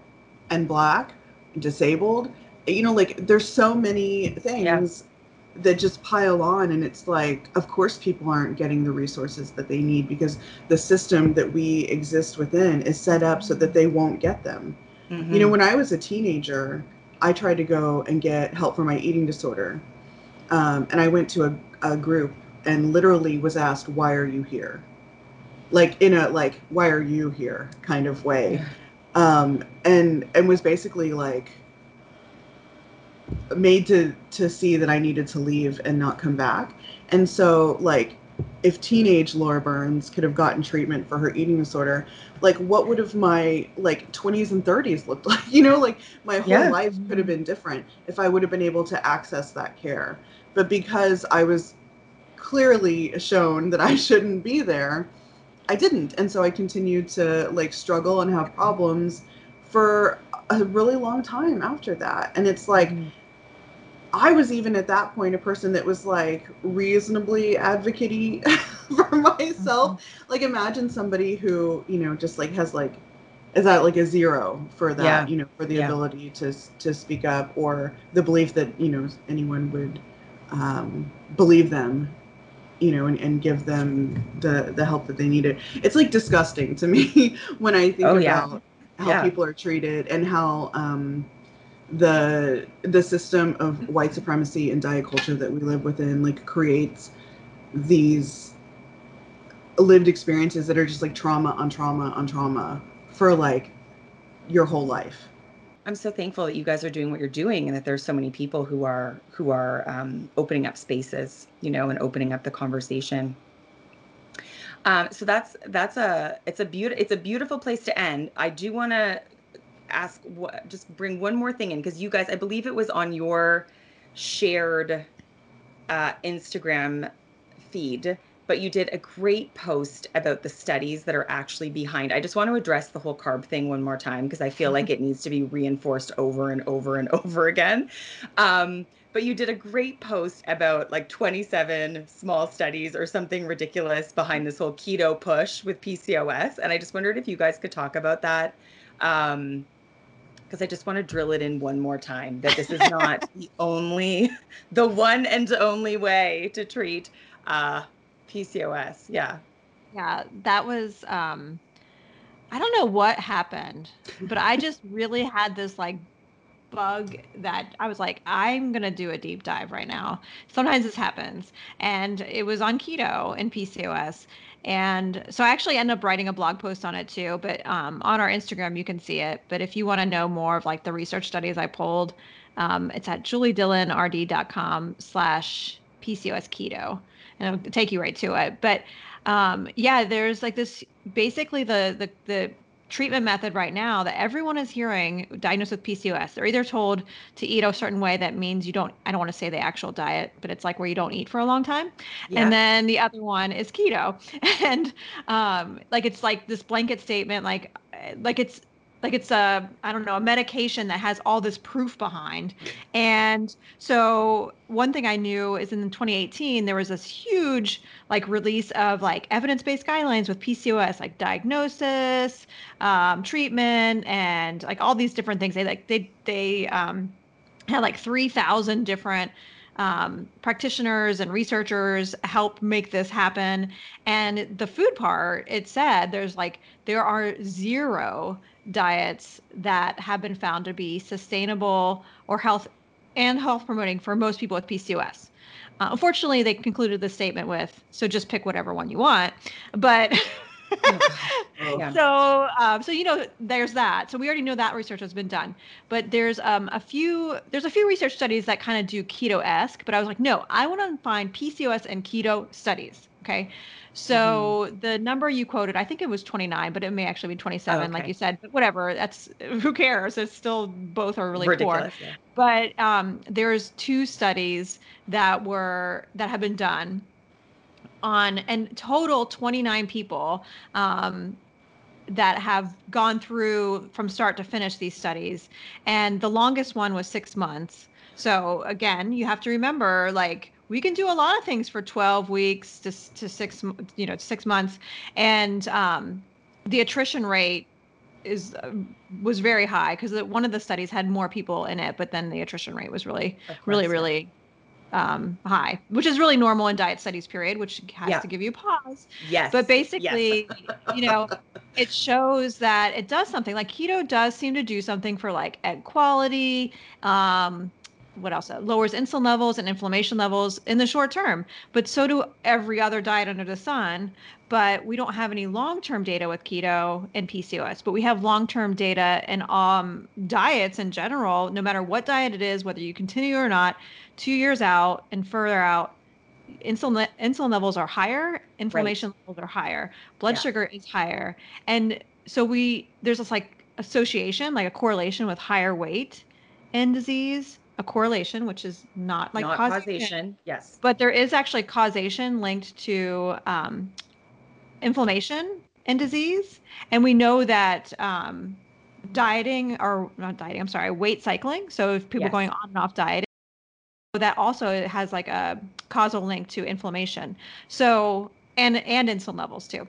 and black, and disabled. You know, like, there's so many things that just pile on. And it's like, of course, people aren't getting the resources that they need because the system that we exist within is set up so that they won't get them. Mm-hmm. You know, when I was a teenager, I tried to go and get help for my eating disorder. Um, and I went to a, a group and literally was asked, Why are you here? Like in a like, why are you here kind of way. Um, and and was basically like made to to see that I needed to leave and not come back. And so like if teenage Laura Burns could have gotten treatment for her eating disorder, like what would have my like 20s and 30s looked like? You know, like my whole Yeah. life could have been different if I would have been able to access that care. But because I was clearly shown that I shouldn't be there, I didn't. And so I continued to like struggle and have problems for a really long time after that. And it's like mm. I was even at that point a person that was like reasonably advocate for myself. Mm-hmm. Like imagine somebody who, you know, just like has like is that like a zero for that, Yeah. you know, for the Yeah. ability to to speak up or the belief that, you know, anyone would um, believe them you know, and, and give them the the help that they needed. It's like disgusting to me when I think Oh, about yeah. how Yeah. people are treated and how um, the the system of white supremacy and diet culture that we live within like creates these lived experiences that are just like trauma on trauma on trauma for like your whole life. I'm so thankful that you guys are doing what you're doing and that there's so many people who are who are um, opening up spaces, you know, and opening up the conversation. Um, so that's that's a it's a beautiful it's a beautiful place to end. I do want to ask what just bring one more thing in because you guys I believe it was on your shared uh, Instagram feed, but you did a great post about the studies that are actually behind. I just want to address the whole carb thing one more time because I feel like it needs to be reinforced over and over and over again. Um, but you did a great post about like 27 small studies or something ridiculous behind this whole keto push with PCOS. And I just wondered if you guys could talk about that. Um, because I just want to drill it in one more time that this is not the only, the one and only way to treat uh, PCOS. Yeah. Yeah, that was um I don't know what happened, but I just really had this like bug that I was like, I'm gonna do a deep dive right now. Sometimes this happens. And it was on keto and PCOS. And so I actually ended up writing a blog post on it too, but um, on our Instagram you can see it. But if you want to know more of like the research studies I pulled, um, it's at juliedillonrd.com slash PCOS keto. And it'll take you right to it. But um, yeah, there's like this basically the the the treatment method right now that everyone is hearing diagnosed with PCOS. They're either told to eat a certain way that means you don't, I don't want to say the actual diet, but it's like where you don't eat for a long time. Yeah. And then the other one is keto. And um, like it's like this blanket statement, like like it's like it's a I don't know a medication that has all this proof behind. And so one thing I knew is in 2018 there was this huge like release of like evidence-based guidelines with PCOS, like diagnosis, um, treatment, and like all these different things. They like they they um, had like 3,000 different um, practitioners and researchers help make this happen. And the food part, it said there's like there are zero diets that have been found to be sustainable or health and health promoting for most people with PCOS. Uh, unfortunately, they concluded the statement with "so just pick whatever one you want," but. Yeah. So, um, so you know, there's that. So we already know that research has been done, but there's um, a few there's a few research studies that kind of do keto-esque. But I was like, no, I want to find PCOS and keto studies. Okay, so the number you quoted, I think it was 29, but it may actually be 27, like okay. you said. But whatever, that's who cares? It's still both are really poor Yeah. but um, there's two studies that were that have been done on and total 29 people um, that have gone through from start to finish these studies and the longest one was six months so again you have to remember like we can do a lot of things for 12 weeks to, to six you know six months and um, the attrition rate is uh, was very high because one of the studies had more people in it but then the attrition rate was really really really um, high which is really normal in diet studies period which has Yeah. to give you pause Yes. but yes. basically you know it shows that it does something like keto does seem to do something for like egg quality um what else Uh, lowers insulin levels and inflammation levels in the short term but so do every other diet under the sun. But we don't have any long-term data with keto and pcos but we have long-term data and um, diets in general no matter what diet it is whether you continue or not two years out and further out insulin insulin levels are higher inflammation levels are higher blood Yeah. sugar is higher. And so we there's this like association like a correlation with higher weight and disease a correlation which is not like Not causation, causation. Yes. but there is actually causation linked to um, inflammation and disease and we know that um, dieting or not dieting i'm sorry weight cycling so if people Yes. going on and off diet that also has like a causal link to inflammation so and and insulin levels too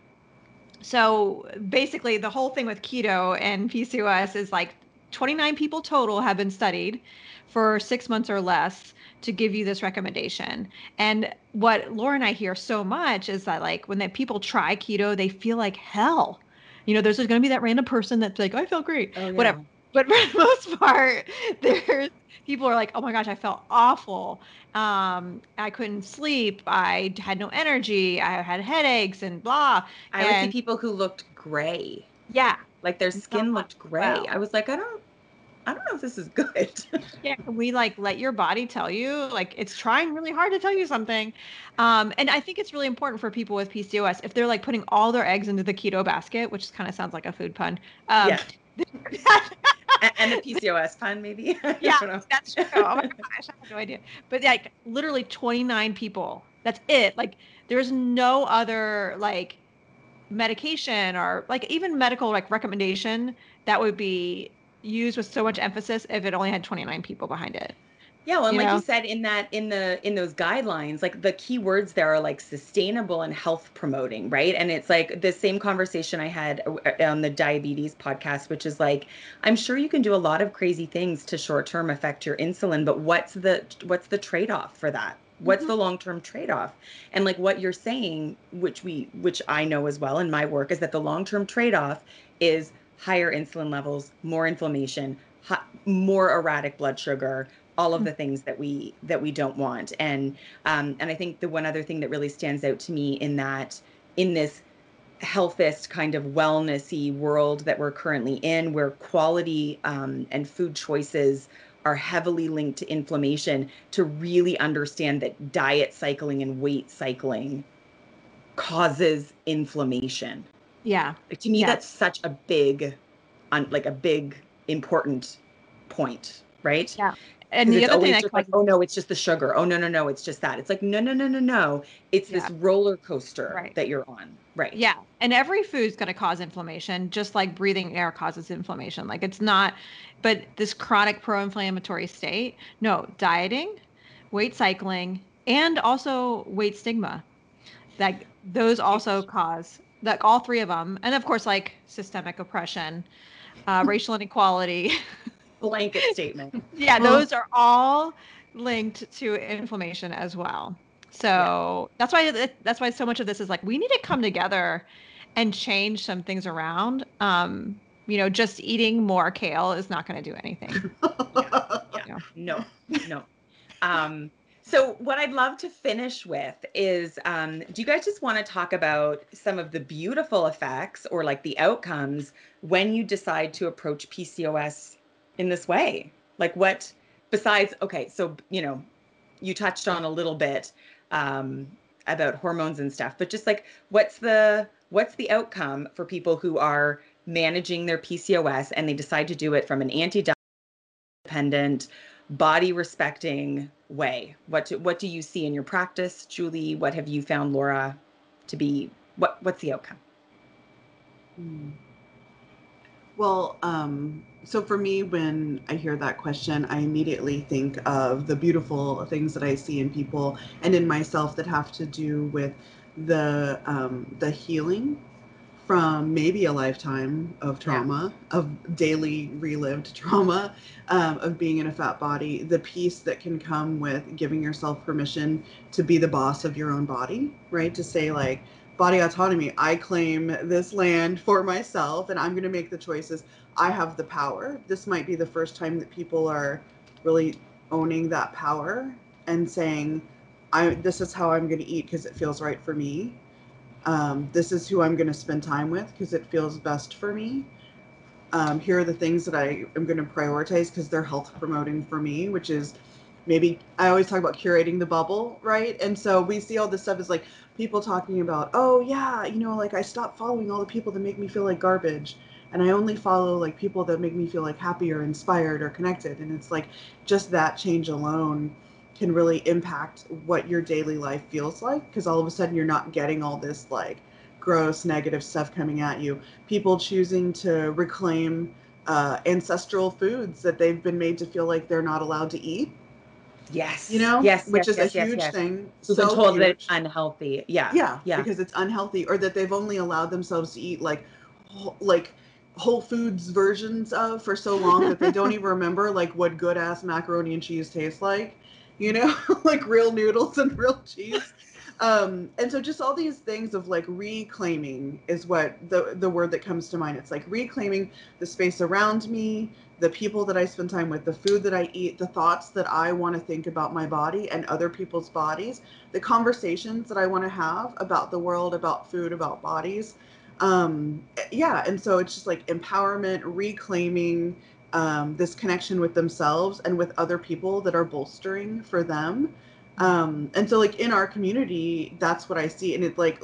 so basically the whole thing with keto and pcos is like 29 people total have been studied for six months or less to give you this recommendation. And what Laura and I hear so much is that like when that people try keto, they feel like hell. You know, there's going to be that random person that's like, I feel great, oh, yeah. whatever. But for the most part, there's people are like, oh my gosh, I felt awful. Um, I couldn't sleep. I had no energy. I had headaches and blah. I and, would see people who looked gray. Yeah. Like their skin looked gray. I was like, I don't I don't know if this is good. yeah, we like let your body tell you? Like it's trying really hard to tell you something. Um, and I think it's really important for people with PCOS if they're like putting all their eggs into the keto basket, which kind of sounds like a food pun. Um, yeah. and, the PCOS pun, maybe. yeah, that's true. Oh my gosh, I have no idea. But like literally 29 people. That's it. Like there's no other like medication or like even medical like recommendation that would be used with so much emphasis if it only had 29 people behind it. Yeah, well, and you like know? you said in that in the in those guidelines, like the key words there are like sustainable and health promoting, right? And it's like the same conversation I had uh, on the diabetes podcast, which is like, I'm sure you can do a lot of crazy things to short term affect your insulin, but what's the what's the trade off for that? What's mm-hmm. the long term trade off? And like what you're saying, which we which I know as well in my work, is that the long term trade off is higher insulin levels, more inflammation, more erratic blood sugar, all of hmm. the things that we that we don't want. And um, and I think the one other thing that really stands out to me in that in this healthist kind of wellnessy world that we're currently in, where quality um, and food choices are heavily linked to inflammation, to really understand that diet cycling and weight cycling causes inflammation. Yeah. Like, to me, yeah. that's such a big, un, like a big important point, right? Yeah. And the other thing that like, oh no, it's just the sugar. Oh no, no, no, it's just that. It's like no, no, no, no, no. It's yeah. this roller coaster right. that you're on, right? Yeah, and every food's going to cause inflammation, just like breathing air causes inflammation. Like it's not, but this chronic pro-inflammatory state. No, dieting, weight cycling, and also weight stigma. That those also cause like all three of them, and of course, like systemic oppression, uh, racial inequality. Blanket statement. yeah, those are all linked to inflammation as well. So yeah. that's why that's why so much of this is like we need to come together and change some things around. Um, you know, just eating more kale is not going to do anything. yeah, yeah. No, no. Um, so, what I'd love to finish with is um, do you guys just want to talk about some of the beautiful effects or like the outcomes when you decide to approach PCOS in this way? Like, what besides, okay, so, you know, you touched on a little bit um, about hormones and stuff, but just like what's the what's the outcome for people who are managing their PCOS and they decide to do it from an anti dependent body respecting way what do, what do you see in your practice julie what have you found laura to be what what's the outcome hmm. Well um so for me when i hear that question i immediately think of the beautiful things that i see in people and in myself that have to do with the um the healing from maybe a lifetime of trauma, yeah. of daily relived trauma, um, of being in a fat body, the peace that can come with giving yourself permission to be the boss of your own body, right? To say, like, body autonomy, I claim this land for myself and I'm going to make the choices. I have the power. This might be the first time that people are really owning that power and saying, I, this is how I'm going to eat because it feels right for me um, this is who I'm going to spend time with because it feels best for me. Um, here are the things that I am going to prioritize because they're health promoting for me, which is maybe I always talk about curating the bubble, right? And so we see all this stuff as like people talking about, oh, yeah, you know, like I stopped following all the people that make me feel like garbage. And I only follow like people that make me feel like happy or inspired or connected. And it's like just that change alone can really impact what your daily life feels like because all of a sudden you're not getting all this like gross negative stuff coming at you people choosing to reclaim uh, ancestral foods that they've been made to feel like they're not allowed to eat yes you know yes which yes, is yes, a huge yes, thing so been told huge. that it's unhealthy yeah yeah yeah because it's unhealthy or that they've only allowed themselves to eat like like Whole Foods versions of for so long that they don't even remember like what good ass macaroni and cheese tastes like. You know, like real noodles and real cheese. Um, and so just all these things of like reclaiming is what the the word that comes to mind. It's like reclaiming the space around me, the people that I spend time with, the food that I eat, the thoughts that I want to think about my body and other people's bodies, the conversations that I want to have about the world, about food, about bodies. Um, yeah, and so it's just like empowerment, reclaiming um, this connection with themselves and with other people that are bolstering for them. Um, and so like in our community, that's what I see, and it's like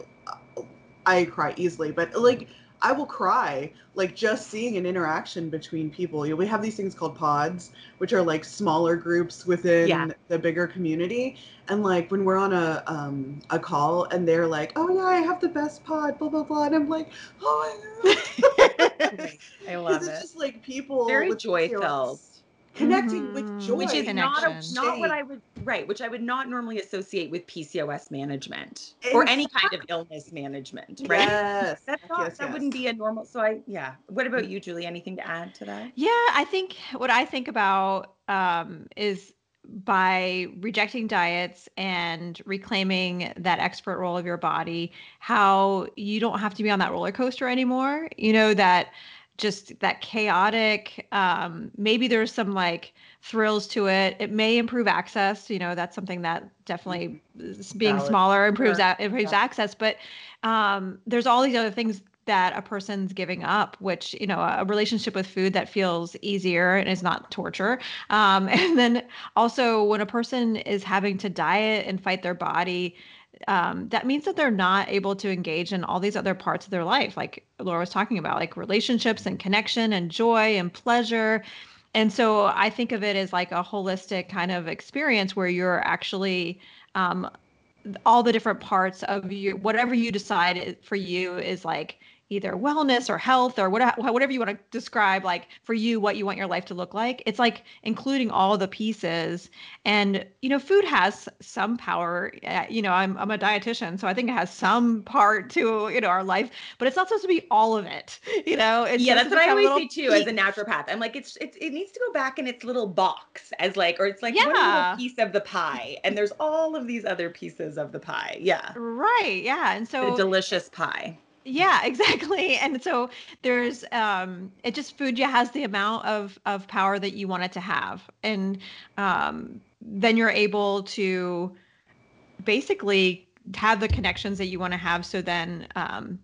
I cry easily, but like I will cry like just seeing an interaction between people. You know, we have these things called pods, which are like smaller groups within Yeah. the bigger community. And like when we're on a um a call and they're like, "Oh yeah, I have the best pod," blah blah blah, and I'm like, "Oh my god!" I love it's it. just like people Very with joy-filled. PCOS connecting with Mhm. joy, which is not a, not what I would right, which I would not normally associate with PCOS management or any kind of illness management, right? Yes, That's not yes, that yes. wouldn't be a normal. So I yeah. What about you, Julie? Anything to add to that? Yeah, I think what I think about um, is by rejecting diets and reclaiming that expert role of your body, how you don't have to be on that roller coaster anymore. You know, that just that chaotic, um, maybe there's some like thrills to it. It may improve access. You know, that's something that definitely is being Valid. smaller improves Sure. that improves Yeah. access. But um, there's all these other things that a person's giving up, which, you know, a relationship with food that feels easier and is not torture. Um, and then also when a person is having to diet and fight their body, um, that means that they're not able to engage in all these other parts of their life, like Laura was talking about, like relationships and connection and joy and pleasure. And so I think of it as like a holistic kind of experience where you're actually um, all the different parts of you, whatever you decide for you is like either wellness or health or whatever, whatever you want to describe, like for you, what you want your life to look like. It's like including all the pieces. And, you know, food has some power. Uh, You know, I'm, I'm a dietitian, so I think it has some part to, you know, our life, but it's not supposed to be all of it. You know, it's yeah, that's what I always say too. As a naturopath, I'm like, it's, it's it needs to go back in its little box as like, or it's like one little piece of the pie, and there's all of these other pieces of the pie. Yeah, Right. Yeah. And so the delicious pie. Yeah, exactly. And so there's um it just food yeah has the amount of of power that you want it to have. And um then you're able to basically have the connections that you want to have so then um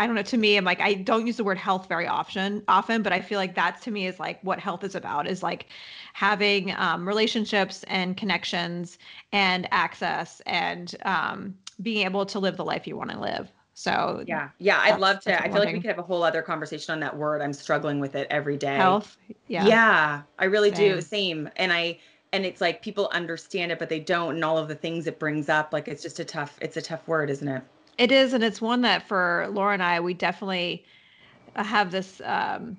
I don't know to me I'm like I don't use the word health very often often but I feel like that to me is like what health is about is like having um, relationships and connections and access and um, being able to live the life you want to live. So Yeah, yeah, I'd love to. I feel like we could have a whole other conversation on that word. I'm struggling with it every day. health. Yeah. Yeah, I really do. Same. Same. And I and it's like people understand it, but they don't, and all of the things it brings up. Like it's just a tough. It's a tough word, isn't it? It is, and it's one that for Laura and I, we definitely uh, have this um,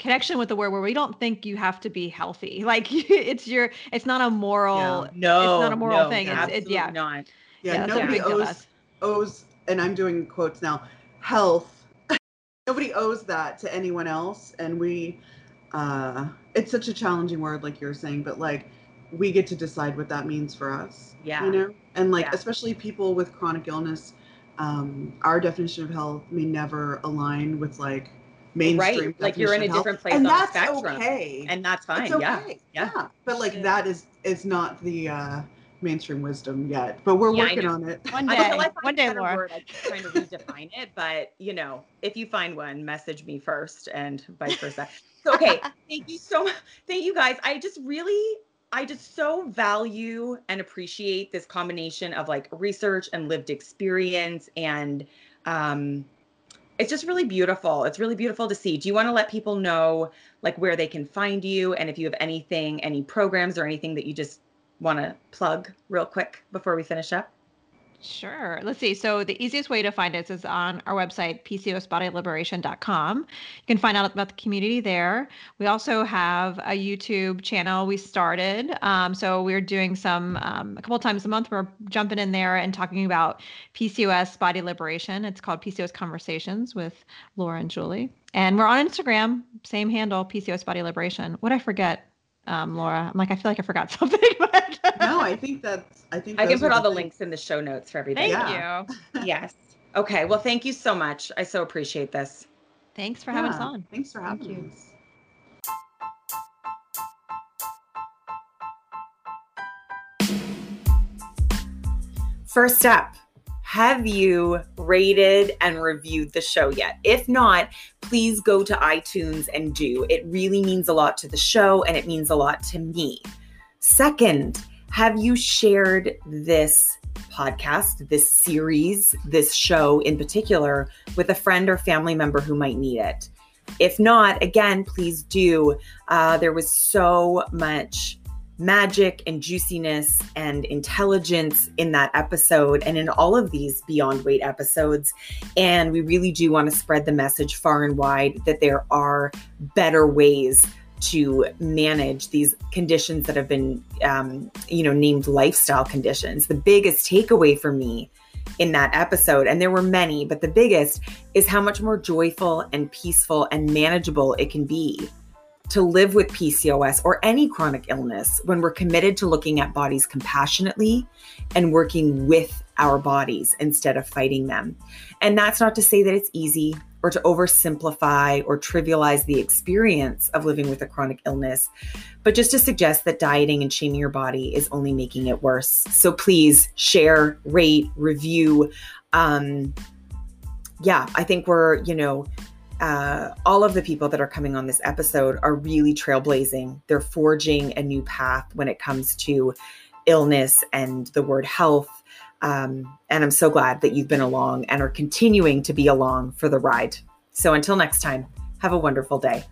connection with the word where we don't think you have to be healthy. Like it's your, it's not a moral. No, it's not a moral no, thing. It's- it- absolutely yeah. not. Yeah, Yeah, that's a nobody big deal to owes us. owes, and I'm doing quotes now. Health. nobody owes that to anyone else, and we. Uh, it's such a challenging word, like you're saying, but like we get to decide what that means for us. Yeah. You know, and like Yeah. especially people with chronic illness, um, our definition of health may never align with like mainstream. Right, like you're in a different place and on the that's spectrum. okay. And that's fine. It's Yeah. okay. yeah. But like Yeah. that is is not the uh mainstream wisdom yet. But we're Yeah, I working on it. One day, Until I one day, Laura. word, I keep trying to redefine it, but you know, if you find one, message me first, and vice versa. So, okay, thank you so much. Thank you guys. I just really, I just so value and appreciate this combination of like research and lived experience, and um, it's just really beautiful. It's really beautiful to see. Do you want to let people know like where they can find you, and if you have anything, any programs or anything that you just want to plug real quick before we finish up? Sure. Let's see. So the easiest way to find us is on our website, pcosbodyliberation.com. You can find out about the community there. We also have a YouTube channel we started. Um, so we're doing some um, a couple times a month. We're jumping in there and talking about PCOS body liberation. It's called PCOS Conversations with Laura and Julie. And we're on Instagram, same handle, PCOS Body Liberation. What I forget, um, Laura? I'm like, I feel like I forgot something. But no, I think that's. I think I can put all the things. links in the show notes for everybody. Thank Yeah. you. yes. Okay. Well, thank you so much. I so appreciate this. Thanks for having us on. Thanks for Thank having you. us. First up, have you rated and reviewed the show yet? If not, please go to iTunes and do. It really means a lot to the show and it means a lot to me. Second, have you shared this podcast, this series, this show in particular with a friend or family member who might need it? If not, again, please do. Uh, there was so much magic and juiciness and intelligence in that episode and in all of these Beyond Weight episodes. And we really do want to spread the message far and wide that there are better ways to manage these conditions that have been, um, you know, named lifestyle conditions. The biggest takeaway for me in that episode, and there were many, but the biggest is how much more joyful and peaceful and manageable it can be to live with PCOS or any chronic illness when we're committed to looking at bodies compassionately and working with our bodies instead of fighting them. And that's not to say that it's easy or to oversimplify or trivialize the experience of living with a chronic illness, but just to suggest that dieting and shaming your body is only making it worse. So please share, rate, review. Um, yeah, I think we're, you know, uh, all of the people that are coming on this episode are really trailblazing. They're forging a new path when it comes to illness and the word health. Um, and I'm so glad that you've been along and are continuing to be along for the ride. So until next time, have a wonderful day.